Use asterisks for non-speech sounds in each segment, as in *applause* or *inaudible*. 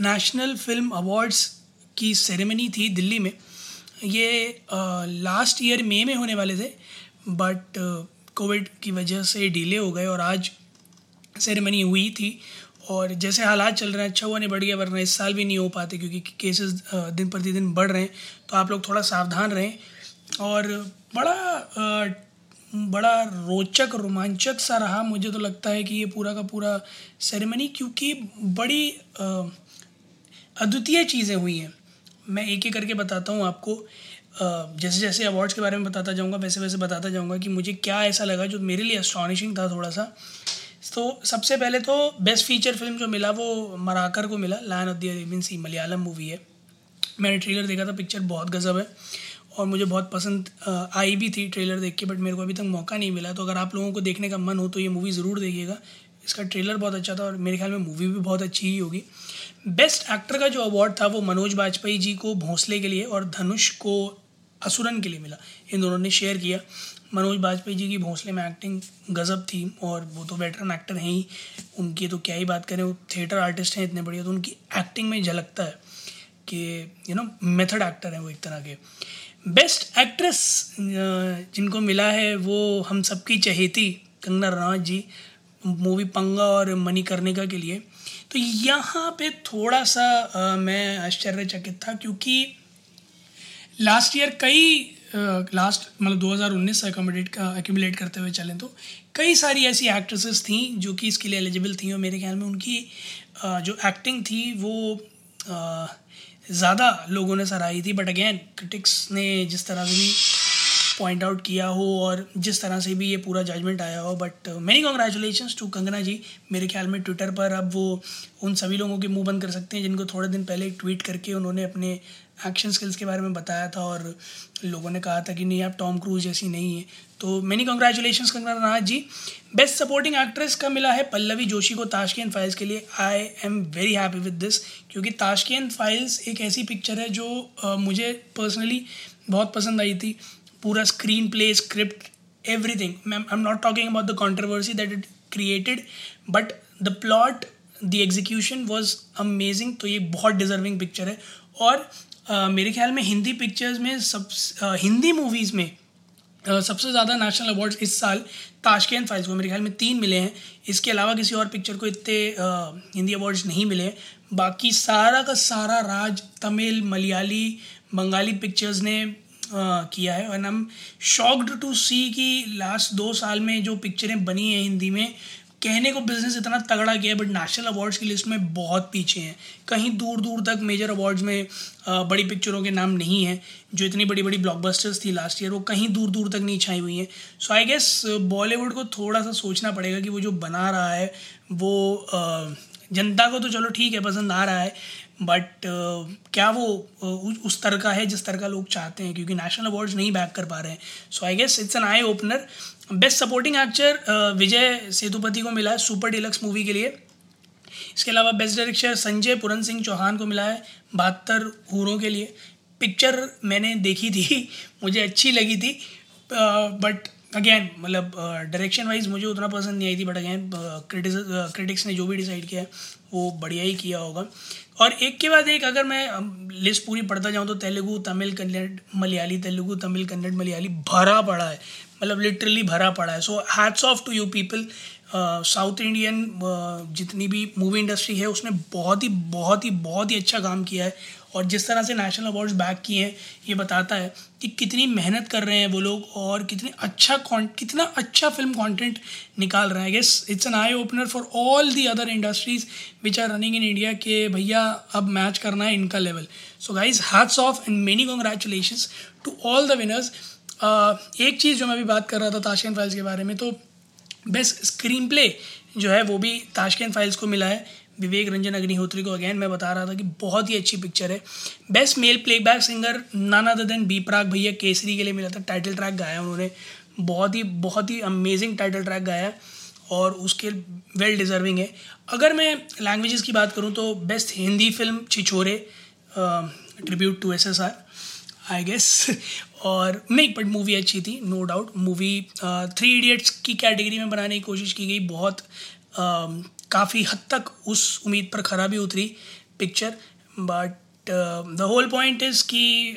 national film awards की ceremony थी दिल्ली में। ये लास्ट ईयर मई में होने वाले थे बट कोविड की वजह से डिले हो गए और आज सेरेमनी हुई थी। और जैसे हालात चल रहे हैं अच्छा हुआ नहीं बढ़ गया वरना इस साल भी नहीं हो पाते क्योंकि केसेस दिन प्रतिदिन बढ़ रहे हैं। तो आप लोग थोड़ा सावधान रहें और बड़ा बड़ा रोचक, रोमांचक सा रहा। मुझे तो लगता है कि ये पूरा का पूरा सेरेमनी क्योंकि बड़ी अद्वितीय चीज़ें हुई हैं। मैं एक एक करके बताता हूँ आपको। जैसे जैसे अवार्ड्स के बारे में बताता जाऊँगा वैसे वैसे बताता जाऊँगा कि मुझे क्या ऐसा लगा जो मेरे लिए अस्टॉनिशिंग था थोड़ा सा तो सबसे पहले तो बेस्ट फीचर फ़िल्म जो मिला वो मराकर को मिला lion of the sea, Malayalam movie है। मैंने ट्रेलर देखा था पिक्चर बहुत गज़ब है। और मुझे बहुत पसंद आई भी थी ट्रेलर देख के बट मेरे को अभी तक मौका नहीं मिला। तो अगर आप लोगों को देखने का मन हो तो ये मूवी ज़रूर देखिएगा। इसका ट्रेलर बहुत अच्छा था और मेरे ख्याल में मूवी भी बहुत अच्छी ही होगी। बेस्ट एक्टर का जो अवार्ड था वो मनोज बाजपेयी जी को भोंसले के लिए और धनुष को असुरन के लिए मिला। इन दोनों ने शेयर किया। मनोज बाजपेयी जी की भोंसले में एक्टिंग गज़ब थी और वो तो वेटरन एक्टर हैं ही। उनकी तो क्या ही बात करें, वो थिएटर आर्टिस्ट हैं इतने बढ़िया तो उनकी एक्टिंग में झलकता है कि यू नो मेथड एक्टर हैं वो एक तरह के। बेस्ट एक्ट्रेस जिनको मिला है वो हम सबकी चहेती कंगना रनौत जी मूवी पंगा और मनी करने का के लिए। तो यहाँ पे थोड़ा सा आ, मैं आश्चर्यचकित था क्योंकि लास्ट ईयर कई लास्ट मतलब 2019 से अकोमोडेट का एक्यूमुलेट करते हुए चलें तो कई सारी ऐसी एक्ट्रेसेस थी जो कि इसके लिए एलिजिबल थी और मेरे ख्याल में उनकी आ, जो एक्टिंग थी वो ज़्यादा लोगों ने सराही थी। बट अगेन क्रिटिक्स ने जिस तरह से भी पॉइंट आउट किया हो और जिस तरह से भी ये पूरा जजमेंट आया हो but many congratulation to Kangana ji. मेरे ख्याल में ट्विटर पर अब वो उन सभी लोगों के मुँह बंद कर सकते हैं जिनको थोड़े दिन पहले ट्वीट करके उन्होंने अपने एक्शन स्किल्स के बारे में बताया था और लोगों ने कहा था कि नहीं आप टॉम क्रूज जैसी नहीं है। तो many congratulation Kangana Ranaut ji. Best supporting actress का मिला है पल्लवी जोशी को ताशकेन फाइल्स के लिए। I am very happy with this क्योंकि ताशकेन फाइल्स एक ऐसी पिक्चर है जो uh, मुझे पर्सनली बहुत पसंद आई थी। पूरा screen play script everything I am not talking about the controversy that it created but the plot the execution was amazing तो ये बहुत डिजर्विंग पिक्चर है। और uh, मेरे ख्याल में हिंदी पिक्चर्स में सब uh, हिंदी मूवीज़ में uh, सबसे ज़्यादा नेशनल अवार्ड्स इस साल ताशकेन फाइल्स को मेरे ख्याल में तीन मिले हैं। इसके अलावा किसी और पिक्चर को इतने हिंदी अवार्ड्स नहीं मिले बाकी सारा का सारा राज तमिल मलयाली बंगाली पिक्चर्स ने किया है। And I am shocked to see कि लास्ट दो साल में जो पिक्चरें बनी हैं हिंदी में, कहने को बिज़नेस इतना तगड़ा किया है बट नेशनल अवार्ड्स की लिस्ट में बहुत पीछे हैं। कहीं दूर दूर तक मेजर अवार्ड्स में बड़ी पिक्चरों के नाम नहीं हैं, जो इतनी बड़ी बड़ी ब्लॉकबस्टर्स थी लास्ट ईयर वो कहीं दूर दूर तक नहीं छाई हुई हैं। सो आई गेस बॉलीवुड को थोड़ा सा सोचना पड़ेगा कि वो जो बना रहा है, वो जनता को तो चलो ठीक है, पसंद आ रहा है बट uh, क्या वो uh, उस तरह का है जिस तरह का लोग चाहते हैं? क्योंकि नेशनल अवार्ड्स नहीं बैक कर पा रहे हैं। So I guess it's an eye opener best supporting actor Vijay Sethupathi को मिला है सुपर डिलक्स मूवी के लिए। इसके अलावा बेस्ट डायरेक्टर संजय पुरन सिंह चौहान को मिला है बहत्तर हूरों के लिए। पिक्चर मैंने देखी थी *laughs* मुझे अच्छी लगी थी। बट अगेन मतलब डायरेक्शन वाइज मुझे उतना पसंद नहीं आई थी बट अगेन क्रिटिक्स ने जो भी डिसाइड किया, वो बढ़िया ही किया होगा। और एक के बाद एक, अगर मैं लिस्ट पूरी पढ़ता जाऊँ तो तेलुगु, तमिल, कन्नड़, मलयाली, तेलुगु, तमिल, कन्नड़, मलयाली भरा पड़ा है। मतलब लिटरली भरा पड़ा है। So hats off to you people south Indian जितनी भी मूवी इंडस्ट्री है, उसने बहुत ही बहुत ही बहुत ही अच्छा काम किया है। और जिस तरह से नेशनल अवार्ड्स बैक किए हैं, ये बताता है कि कितनी मेहनत कर रहे हैं वो लोग और कितनी अच्छा कितना अच्छा फ़िल्म कंटेंट निकाल रहे हैं। Guess it's an eye opener for all the other industries which are running in India के भैया, अब मैच करना है इनका level so guys hats off and many congratulation to all the winners एक चीज़ जो मैं अभी बात कर रहा था ताशकन फाइल्स के बारे में तो बेस्ट स्क्रीन प्ले जो है वो भी ताशकंद फाइल्स को मिला है। विवेक रंजन अग्निहोत्री को अगेन मैं बता रहा था कि बहुत ही अच्छी पिक्चर है। बेस्ट मेल प्लेबैक सिंगर नाना ददन बी प्राग भैया केसरी के लिए मिला था। टाइटल ट्रैक गाया उन्होंने। बहुत ही बहुत ही अमेजिंग टाइटल ट्रैक गाया और उसके वेल डिज़र्विंग है। अगर मैं लैंग्वेजेस की बात करूँ तो best Hindi film Chhichhore tribute to S S R I guess और नहीं बट मूवी अच्छी थी no doubt movie three idiots की कैटेगरी में बनाने की कोशिश की गई बहुत काफ़ी हद तक उस उम्मीद पर खरा भी उतरी picture but the whole point is कि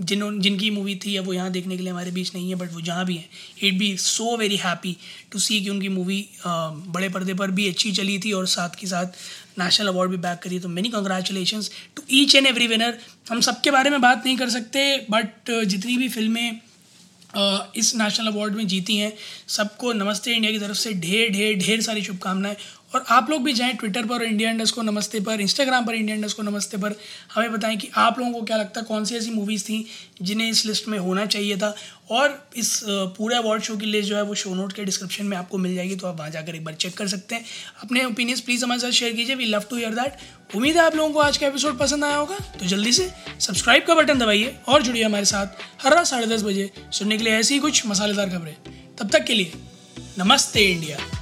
जिन जिनकी मूवी थी अब वो यहाँ देखने के लिए हमारे बीच नहीं है बट वो जहाँ भी हैं it be so very happy to see कि उनकी मूवी uh, बड़े पर्दे पर भी अच्छी चली थी और साथ के साथ नेशनल अवार्ड भी बैक करी. तो many congratulation to each and every winner हम सबके बारे में बात नहीं कर सकते बट जितनी भी फ़िल्में इस नेशनल अवार्ड में जीती हैं, सबको नमस्ते इंडिया की तरफ़ से ढेर ढेर ढेर सारी शुभकामनाएँ। और आप लोग भी जाएँ ट्विटर पर इंडिया इंडस को नमस्ते पर इंस्टाग्राम पर इंडिया इंडस को नमस्ते पर, हमें बताएँ कि आप लोगों को क्या लगता है कौन सी ऐसी मूवीज़ थी जिन्हें इस लिस्ट में होना चाहिए था। और इस पूरे अवार्ड शो की लिस्ट जो है वो शो नोट के डिस्क्रिप्शन में आपको मिल जाएगी तो आप वहाँ जाकर एक बार चेक कर सकते हैं। अपने ओपिनियंस प्लीज़ हमारे साथ शेयर कीजिए we love to hear that उम्मीद है आप लोगों को आज का एपिसोड पसंद आया होगा तो जल्दी से सब्सक्राइब का बटन दबाइए और जुड़िए हमारे साथ हर रात साढ़े दस बजे सुनने के लिए ऐसी ही कुछ मसालेदार खबरें। तब तक के लिए नमस्ते इंडिया